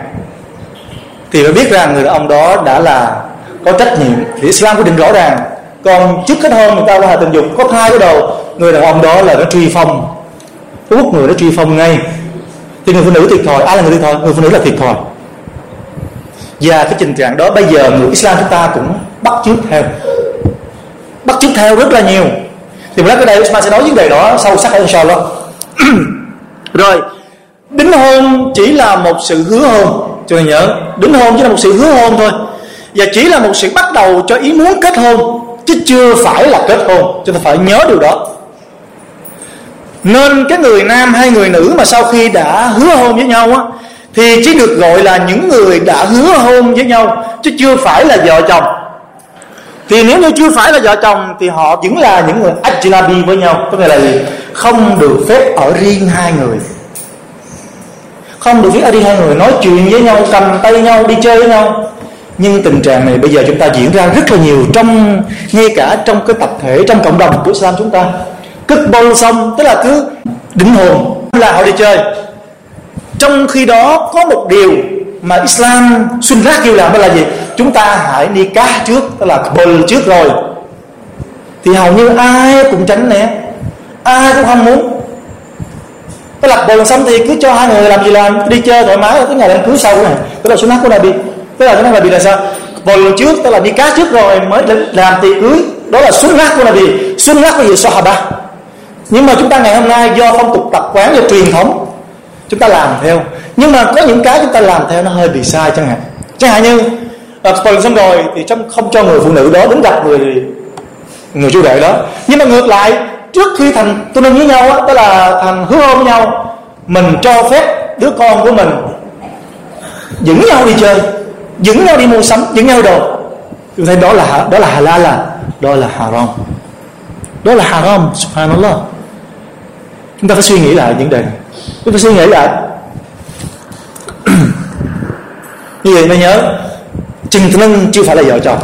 Speaker 1: thì phải biết rằng người đàn ông đó đã là có trách nhiệm thì Islam quyết định rõ ràng. Còn trước kết hôn, người ta quan hệ tình dục, có thai cái đầu, người đàn ông đó là nó truy phong. Quốc người nó truy phong ngay. Thì người phụ nữ thiệt thòi, ai là người thiệt thòi? Người phụ nữ là thiệt thòi. Và cái tình trạng đó bây giờ người Islam chúng ta cũng bắt chước theo. Bắt chước theo rất là nhiều thì một lát cái đây Usman sẽ nói vấn đề đó sâu sắc hơn inshallah [clears throat] rồi, đính hôn chỉ là một sự hứa hôn. Cho nên nhớ, đính hôn chỉ là một sự hứa hôn thôi. Và chỉ là một sự bắt đầu cho ý muốn kết hôn, chứ chưa phải là kết hôn. Chúng ta phải nhớ điều đó. Nên cái người nam hay người nữ mà sau khi đã hứa hôn với nhau á, thì chỉ được gọi là những người đã hứa hôn với nhau, chứ chưa phải là vợ chồng thì nếu như chưa phải là vợ chồng, thì họ vẫn là những người ajnabi với nhau. Có nghĩa là gì? Không được phép ở riêng hai người. Không được phép ở riêng hai người nói chuyện với nhau, cầm tay nhau, đi chơi với nhau. Nhưng tình trạng này bây giờ chúng ta diễn ra rất là nhiều trong, ngay cả trong cái tập thể, trong cộng đồng của Islam chúng ta. Cứ bâu xong tức là cứ đỉnh hồn, là họ đi chơi. Trong khi đó có một điều mà Islam Sunnah rác kêu làm đó là gì? Chúng ta hãy đi cá trước, tức là bờ trước rồi. Thì hầu như ai cũng tránh nè ai cũng không muốn. Tức là bờ xong thì cứ cho hai người làm gì làm, đi chơi thoải mái tới ngày đám cưới sau này. Tức là sunnah của Nabi. Tức là cái này là bị là sao? Bờ trước, tức là đi cá trước rồi mới đến làm tiệc cưới. Đó là sunnah của Nabi sunnah của gì Sahaba. Nhưng mà chúng ta ngày hôm nay do phong tục tập quán và truyền thống, chúng ta làm theo. Nhưng mà có những cái chúng ta làm theo nó hơi bị sai chẳng hạn. Chẳng hạn như À, bầu xong rồi, thì trong không cho người phụ nữ đó đến gặp người người chú đệ đó. Nhưng mà ngược lại, trước khi thành tôi nên với nhau á, tức là thành hứa hôn với nhau, mình cho phép đứa con của mình dẫn nhau đi chơi, dẫn nhau đi mua sắm, dẫn nhau đồ. Tôi thấy đó là đó là halal là đó là haram đó là haram subhanallah. Chúng ta phải suy nghĩ lại những đề này. Chúng ta suy nghĩ lại. [clears throat] Như vậy mới nhớ trình thân chưa phải là vợ chồng.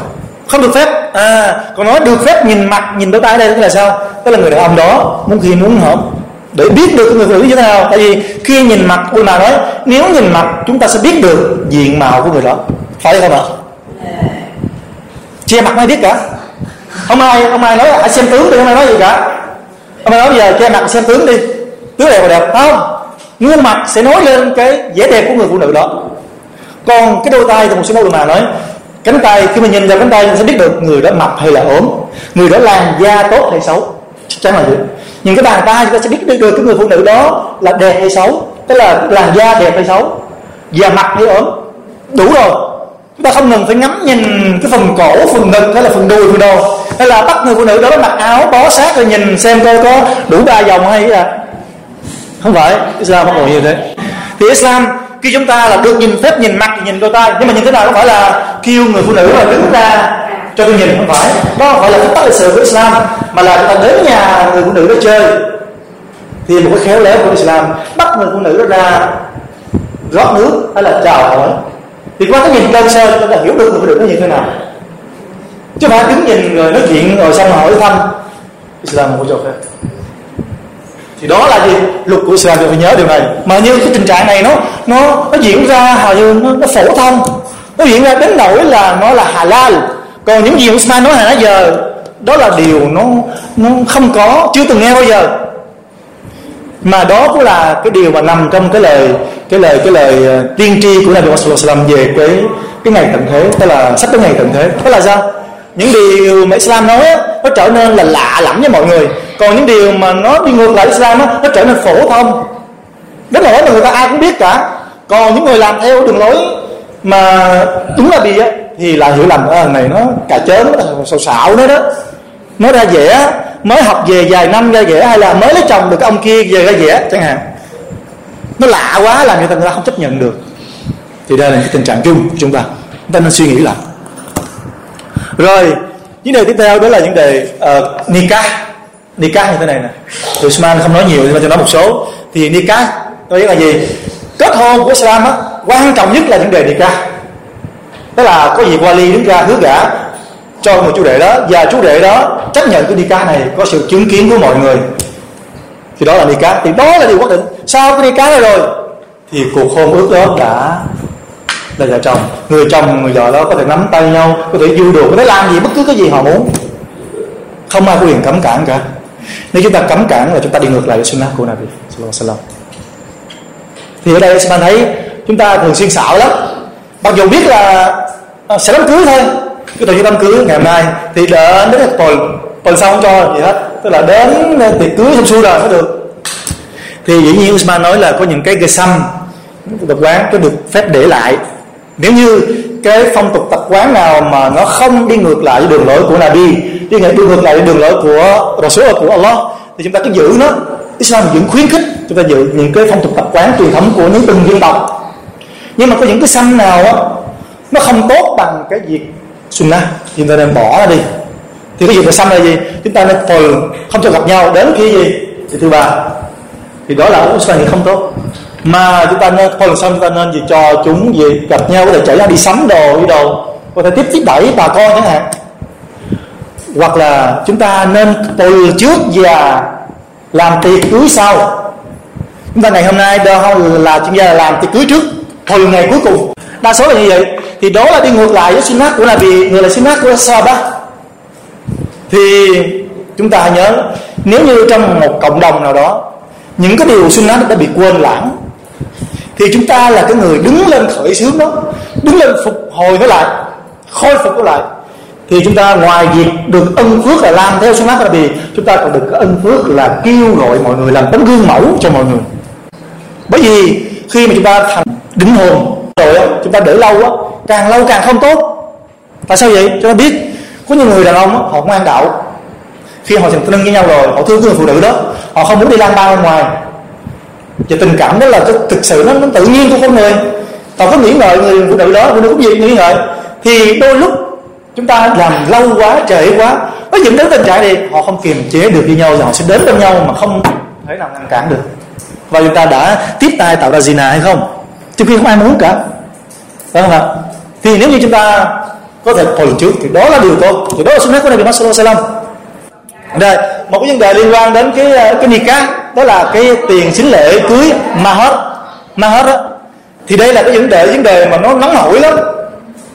Speaker 1: Không được phép. À còn nói được phép nhìn mặt, nhìn đôi tay đây tức là sao? Tức là người đàn ông đó muốn khi muốn không để biết được người phụ nữ như thế nào. Tại vì khi nhìn mặt tôi nào nói, nếu nhìn mặt, chúng ta sẽ biết được diện mạo của người đó. Phải không ạ? Che mặt mới biết cả. Không ai không ai nói, hãy xem tướng đi. Không ai nói gì cả? Không ai nói giờ che mặt, xem tướng đi. Tướng đẹp và đẹp không? Gương mặt sẽ nói lên cái vẻ đẹp của người phụ nữ đó còn cái đôi tay thì một số mẫu mà nói, cánh tay, khi mình nhìn vào cánh tay mình sẽ biết được người đó mập hay là ốm, người đó làn da tốt hay xấu, chắc chắn là vậy. Nhìn cái bàn tay chúng ta sẽ biết được cái người phụ nữ đó là đẹp hay xấu, tức là làn da đẹp hay xấu, da mặt hay ốm, đủ rồi. Chúng ta không ngừng phải ngắm nhìn cái phần cổ, phần ngực hay là phần đùi, phần đồ hay là bắt người phụ nữ đó mặc áo bó sát rồi nhìn xem coi có đủ ba dòng hay là không phải, Islam không còn như thế. Thì Islam khi chúng ta là được nhìn phép, nhìn mặt, nhìn đôi tay, nhưng mà nhìn thế nào không phải là kêu người phụ nữ là đứng ra cho tôi nhìn? Không phải. Đó không phải là phép tắc lịch sử của Islam, mà là chúng ta đến nhà người phụ nữ đó chơi. Thì một cái khéo léo của Islam, bắt người phụ nữ đó ra rót nước hay là chào hỏi. Thì qua cái nhìn đơn sơ, chúng ta hiểu được người phụ nữ nó như thế nào. Chứ phải đứng nhìn rồi nói chuyện rồi xong hỏi thăm. Islam không có cho phép thì đó là gì? Luật của Israel phải nhớ điều này. Mà như cái tình trạng này nó nó nó diễn ra hầu như nó, nó phổ thông. Nó diễn ra đến nỗi là nó là hà lan còn những gì Islam nói hồi nãy giờ đó là điều nó nó không có chưa từng nghe bao giờ. Mà đó cũng là cái điều mà nằm trong cái lời cái lời cái lời ờ, tiên tri của Nabi Muhammad về cái cái ngày tận thế. Tức là sắp tới ngày tận thế. Đó là sao? Những điều mà Islam nói nó trở nên là lạ lẫm với mọi người còn những điều mà nó đi ngược lại Islam á nó trở nên phổ thông. Đến nỗi mà người ta ai cũng biết cả. Còn những người làm theo đường lối mà đúng là bị á thì lại hiểu lầm à, này nó cà chớn nó xào xạo nó đó. Nó ra dễ mới học về vài năm ra dễ hay là mới lấy chồng được ông kia về ra dễ chẳng hạn. Nó lạ quá là người ta người ta không chấp nhận được. Thì đây là cái tình trạng chung của chúng ta. Chúng ta nên suy nghĩ lại. Rồi vấn đề tiếp theo đó là vấn đề uh, nikah nikah như thế này nè. Thì Usman không nói nhiều nhưng mà cho nói một số. Thì nikah có nghĩa là gì? Kết hôn của Islam á, quan trọng nhất là vấn đề nikah tức là có gì wali đứng ra, hứa gả cho người chú đệ đó. Và chú đệ đó chấp nhận cái nikah này có sự chứng kiến của mọi người. Thì đó là nikah thì đó là điều quyết định. Sau cái nikah này rồi, thì cuộc hôn ước đó đã là vợ chồng. Người chồng, người vợ đó có thể nắm tay nhau, có thể vui đùa, có thể làm gì bất cứ cái gì họ muốn. Không ai có quyền cấm cản cả nếu chúng ta cấm cản là chúng ta đi ngược lại với sunnah của Nabi sallallahu thì ở đây chúng ta thấy, chúng ta thường xuyên xạo lắm. Mặc dù biết là à, sẽ đám cưới thôi. Cái tổ chức đám cưới ngày hôm nay, thì đến đến tuần tuần sau không cho gì hết. Tức là đến ờ, tiệc cưới xong xuôi rồi mới được. Thì dĩ nhiên Usman nói là có những cái gây xăm tập quán có được phép để lại. Nếu như cái phong tục tập quán nào mà nó không đi ngược lại với đường lối của Nabi? Đi ngược lại với đường lối của Rasul, của Allah, thì chúng ta cứ giữ nó. Islam vẫn khuyến khích chúng ta giữ những cái phong tục tập quán truyền thống của những từng dân tộc. Nhưng mà có những cái xăm nào á, nó không tốt bằng cái việc sunnah? Thì chúng ta nên bỏ nó đi. Thì cái việc là xăm là gì? Chúng ta nên từ không cho gặp nhau đến khi gì? Thì thứ ba, thì đó là Islam không tốt mà chúng ta nên thôi xong chúng ta nên gì cho chúng gì, gặp nhau có thể chở nhau đi sắm đồ, đi đồ có thể tiếp tiếp đẩy bà con chẳng hạn. Hoặc là chúng ta nên từ trước và làm tiệc cưới sau. Chúng ta ngày hôm nay đâu là chúng ta là làm tiệc cưới trước hồi ngày cuối cùng. Đa số là như vậy. Thì đó là đi ngược lại với sinh của là vì người là sunnah của Sahaba thì chúng ta hãy nhớ, nếu như trong một cộng đồng nào đó, những cái điều sunnah đã bị quên lãng thì chúng ta là cái người đứng lên khởi xướng đó đứng lên phục hồi nó lại khôi phục nó lại. Thì chúng ta ngoài việc được ân phước là làm theo sunnah là vì chúng ta còn được cái ân phước là kêu gọi mọi người làm tấm gương mẫu cho mọi người. Bởi vì khi mà chúng ta thành đính hồn rồi á chúng ta để lâu á càng lâu càng không tốt. Tại sao vậy? Cho ta biết có những người đàn ông á, họ ngoan đạo. Khi họ thành thân với nhau rồi họ thương người phụ nữ đó họ không muốn đi lang bang bên ngoài và tình cảm đó là cái thực sự nó, nó tự nhiên của con người. Họ có nghĩ ngợi người phụ nữ đó phụ nữ cũng gì nghĩ ngợi. Thì đôi lúc chúng ta làm lâu quá trễ quá nó dẫn đến tình trạng này họ không kiềm chế được với nhau và họ sẽ đến bên nhau mà không thể nào ngăn cản được. Và chúng ta đã tiếp tay tạo ra zina hay không? Trước khi không ai muốn cả. Phải không ạ? Thì nếu như chúng ta có thể hồi trước thì đó là điều tốt. Thì đó là sunnah của Nabi Muhammad sallallahu đây, một cái vấn đề liên quan đến cái cái nikah đó là cái tiền xính lễ cưới ma hết ma hết đó thì đây là cái vấn đề vấn đề mà nó nóng hổi lắm.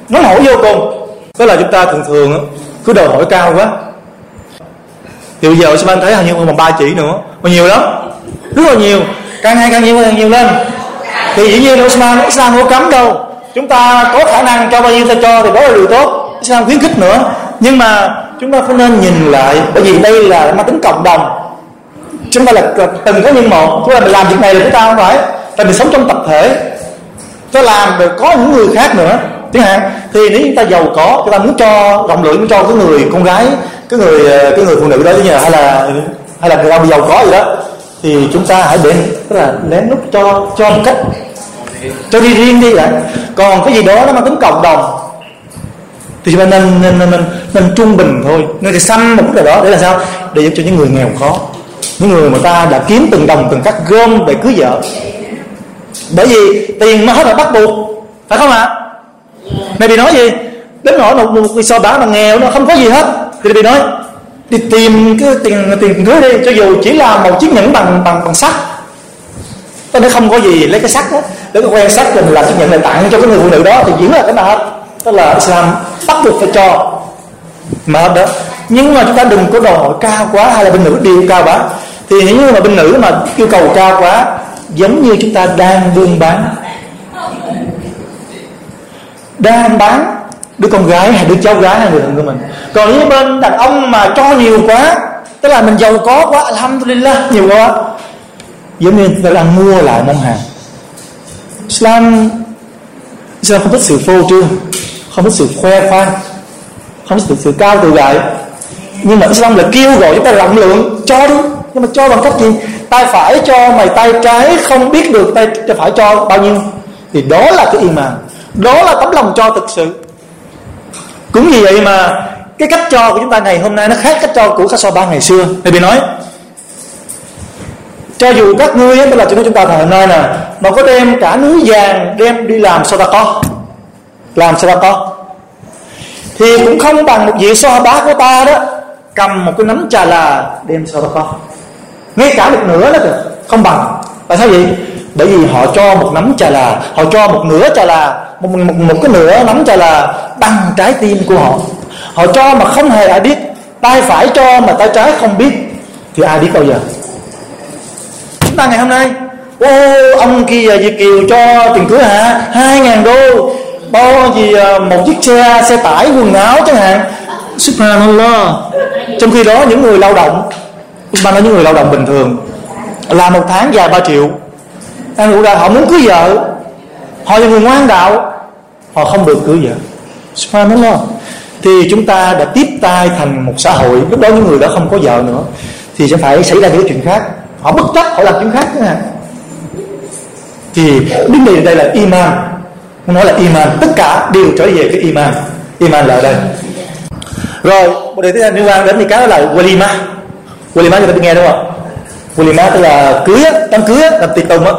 Speaker 1: Nóng hổi vô cùng. Đó là chúng ta thường thường cứ đòi hỏi cao quá. Thì bây giờ anh thấy hình như còn ba chỉ nữa? Còn nhiều lắm. Rất là nhiều. Càng ngày càng nhiều càng nhiều lên. Thì dĩ nhiên Osman Islam không cấm đâu. Chúng ta có khả năng cho bao nhiêu ta cho thì đó là điều tốt. Islam khuyến khích nữa. Nhưng mà chúng ta phải nên nhìn lại, bởi vì đây là mang tính cộng đồng chúng ta là từng có nhân một. Chúng ta mình làm việc này là chúng ta không phải tại mình sống trong tập thể. Ta làm rồi có những người khác nữa. Chẳng hạn thì nếu chúng ta giàu có chúng ta muốn cho rộng lượng muốn cho cái người con gái cái người ờ, cái người phụ nữ đó nhà hay là hay là người ông giàu có gì đó thì chúng ta hãy để tức là lén lút cho cho một cách cho đi riêng đi vậy còn cái gì đó nó mang tính cộng đồng thì chúng ta nên nên nên, nên, nên trung bình thôi. Nên thì xanh một cái đó để làm sao? Để giúp cho những người nghèo khó những người mà ta đã kiếm từng đồng từng cắt gom để cưới vợ. Bởi vì tiền nó hết là bắt buộc phải không ạ? Này bị nói gì? Đến nỗi một, một, một so bá mà nghèo nó không có gì hết. Thì bị nói đi tìm cái tiền tiền cưới đi cho dù chỉ là một chiếc nhẫn bằng bằng bằng sắt. Tôi nói không có gì lấy cái sắt đó. Để cái quen sắt rồi mình làm chiếc nhẫn này tặng cho cái người phụ nữ đó thì diễn là cái nào hết tức là Islam bắt buộc phải cho mà đó. Nhưng mà chúng ta đừng có đòi hỏi cao quá hay là bên nữ điều cao quá thì nếu như mà bên nữ mà yêu cầu cao quá, giống như chúng ta đang buôn bán. Đang bán, đứa con gái hay đứa cháu gái hay người thân của mình. Còn nếu bên đàn ông mà cho nhiều quá, tức là mình giàu có quá, alhamdulillah, nhiều quá. Giống như ta đang mua lại món hàng. Islam Islam không thích sự phô trương, không thích sự khoe khoang, không thích sự cao tự đại. Nhưng mà Islam là kêu gọi chúng ta rộng lượng, cho đi nhưng mà cho bằng cách gì? Tay phải cho mày, tay trái không biết được tay phải cho bao nhiêu. Thì đó là cái iman đó là tấm lòng cho thực sự. Cũng vì vậy mà cái cách cho của chúng ta ngày hôm nay nó khác cách cho của các so ba ngày xưa. Thầy bị nói, cho dù các ngươi tức là chúng ta ngày hôm nay nè, mà có đem cả núi vàng đem đi làm sadaqah làm sadaqah thì cũng không bằng một vị so bá của ta đó, cầm một cái nắm trà là đem sadaqah ngay cả một nửa đó không bằng. Tại sao vậy? Bởi vì họ cho một nắm trà là họ cho một nửa trà là một, một, một cái nửa nắm trà là bằng trái tim của họ. Họ cho mà không hề ai biết tay phải cho mà tay trái không biết thì ai biết bao giờ? Chúng ta ngày hôm nay ô ông kia Việt Kiều cho tiền cưới hả? Hai ngàn đô. Bao gì à, một chiếc xe xe tải quần áo chẳng hạn. Subhanallah. Trong khi đó những người lao động chúng ta nói những người lao động bình thường làm một tháng vài ba triệu. Ăn ngủ đời họ muốn cưới vợ. Họ là người ngoan đạo. Họ không được cưới vợ. Subhanallah thì chúng ta đã tiếp tay thành một xã hội. Lúc đó những người đó không có vợ nữa. Thì sẽ phải xảy ra những chuyện khác. Họ bất chấp, họ làm chuyện khác nữa. Thì đến đây đây là iman. Nói là iman. Tất cả đều trở về cái iman. Iman là ở đây. Rồi, một đề thứ hai liên quan đến thì cái đó là walima walima chúng ta nghe đúng không? Walima tức là cưới đám cưới làm tiệc tùng á.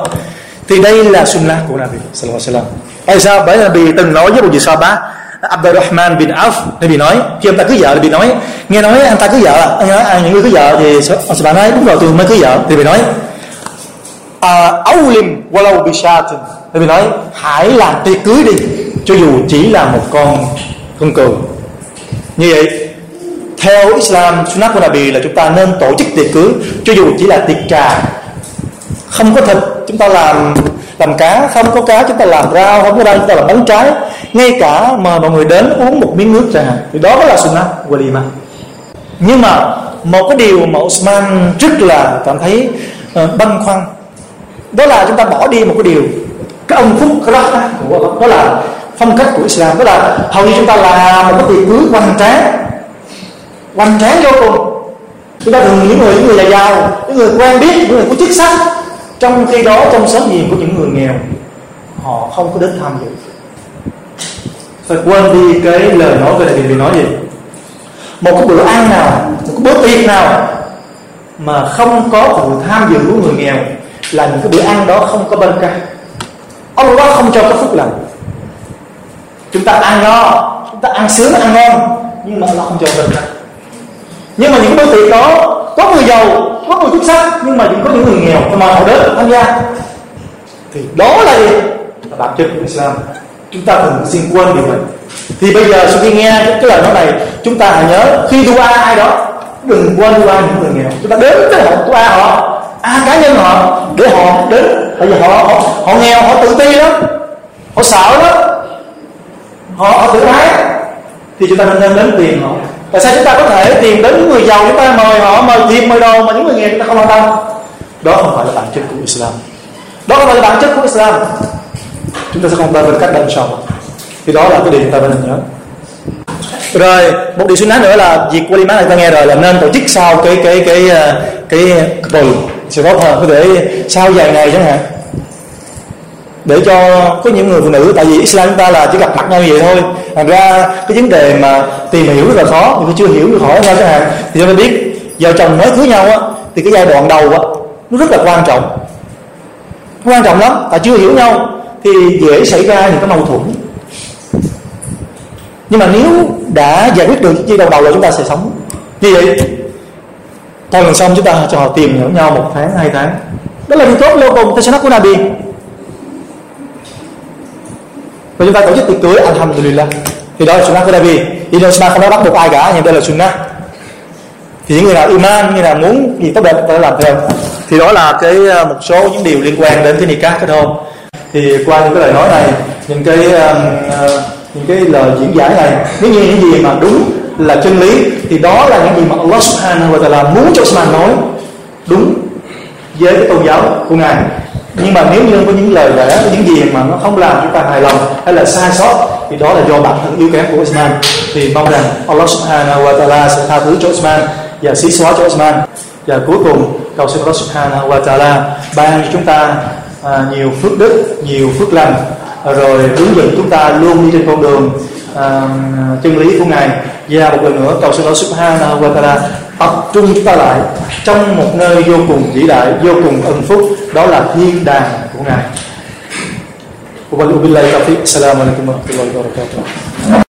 Speaker 1: Thì đây là sunnah của Nabi sallallahu alaihi wasallam. Tại sao? Bởi Nabi từng nói với một vị bá Abdurrahman bin Auf Nabi nói khi ông ta cưới vợ Nabi nói nghe nói anh ta cưới vợ anh nói à, những người cưới vợ thì ông bà nói đúng rồi tôi mới cưới vợ. Thì Nabi nói à, Aulim walau bishatin Nabi nói hãy làm tiệc cưới đi cho dù chỉ là một con con cừu. Như vậy theo Islam sunnah của Nabi là chúng ta nên tổ chức tiệc cưới cho dù chỉ là tiệc trà. Không có thịt chúng ta làm làm cá. Không có cá chúng ta làm rau. Không có rau chúng ta làm bánh trái. Ngay cả mà mọi người đến uống một miếng nước trà thì đó mới là sunnah walima nhưng mà một cái điều mà Osman rất là cảm thấy uh, băn khoăn đó là chúng ta bỏ đi một cái điều. Cái ông phúc cái đó là phong cách của Islam. Đó là hầu như chúng ta làm một cái tiệc cưới hoành tráng hoành tráng vô cùng. Chúng ta thường những người những người già giàu những người quen biết những người có chức sắc. Trong khi đó trong số nhiều của những người nghèo họ không có đến tham dự. Phải quên đi cái lời nói về điều nói gì? Một cái bữa ăn nào một cái bữa tiệc nào mà không có sự tham dự của người nghèo là những cái bữa ăn đó không có bên ca ông đó không cho có phúc lành. Chúng ta ăn no chúng ta ăn sướng ăn ngon nhưng mà Allah không cho ca nhưng mà những bữa tiệc đó có người giàu có người xuất sắc nhưng mà cũng có những người nghèo mà họ đến tham gia. Thì đó là gì? Là bản chất của Islam. Chúng ta thường xin quên điều này. Thì bây giờ sau khi nghe cái lời nói này chúng ta hãy nhớ khi dua ai đó đừng quên dua những người nghèo. Chúng ta đến với họ dua họ à cá nhân họ để họ đến. Tại vì họ họ, họ nghèo họ tự ti lắm họ sợ lắm họ, họ tự ái. Thì chúng ta nên đến tiền họ tại sao chúng ta có thể tìm đến những người giàu chúng ta mời họ mời tiền mời đồ mà những người nghèo chúng ta không quan tâm? Đó không phải là bản chất của Islam. Đó không phải là bản chất của Islam. Chúng ta sẽ không bên cách đơn sau thì đó là cái điều chúng ta nên nhớ. Rồi một điều suy nói nữa là việc walima này ta nghe rồi là nên tổ chức sau cái cái cái ờ, cái, cái couple sẽ tốt hơn có thể sau vài ngày chẳng hạn để cho có những người phụ nữ, tại vì Islam chúng ta là chỉ gặp mặt nhau như vậy thôi. Thành ra cái vấn đề mà tìm hiểu rất là khó người chưa hiểu được hỏi nhau chẳng hạn, thì chúng ta biết, vợ chồng mới cưới nhau á, thì cái giai đoạn đầu á, nó rất là quan trọng. Quan trọng lắm, tại chưa hiểu nhau, thì dễ xảy ra những cái mâu thuẫn. Nhưng mà nếu đã giải quyết được giai đoạn đầu là chúng ta sẽ sống. Như vậy, thôi lần xong chúng ta cho họ tìm hiểu nhau một tháng, hai tháng. Đó là điều tốt vô cùng theo sunnah của Nabi và chúng ta tổ chức tiệc cưới alhamdulillah. Thì đó là sunnah của Nabi. Thì chúng sunnah không nói bắt buộc ai cả nhưng đây là sunnah. Thì những người nào iman như nào muốn gì tốt đẹp phải làm theo. Thì đó là cái ờ, một số những điều liên quan đến cái nikah kết hôn. Thì qua những cái lời nói này những cái uh, những cái lời diễn giải này nếu như những gì mà đúng là chân lý thì đó là những gì mà Allah subhanahu wa ta'ala muốn cho Usman nói. Đúng với cái tôn giáo của ngài. Nhưng mà nếu như có những lời lẽ có những gì mà nó không làm chúng ta hài lòng hay là sai sót thì đó là do bản thân yếu kém của Osman. Thì mong rằng Allah subhanahu wa ta'ala sẽ tha thứ cho Osman và xí xóa cho Osman. Và cuối cùng cầu xin Allah subhanahu wa ta'ala ban cho chúng ta à, nhiều phước đức nhiều phước lành rồi hướng dẫn chúng ta luôn đi trên con đường à, chân lý của ngài. Và một lần nữa cầu xin Allah subhanahu wa ta'ala tập trung chúng ta lại trong một nơi vô cùng vĩ đại, vô cùng ân phúc, đó là thiên đàng của ngài.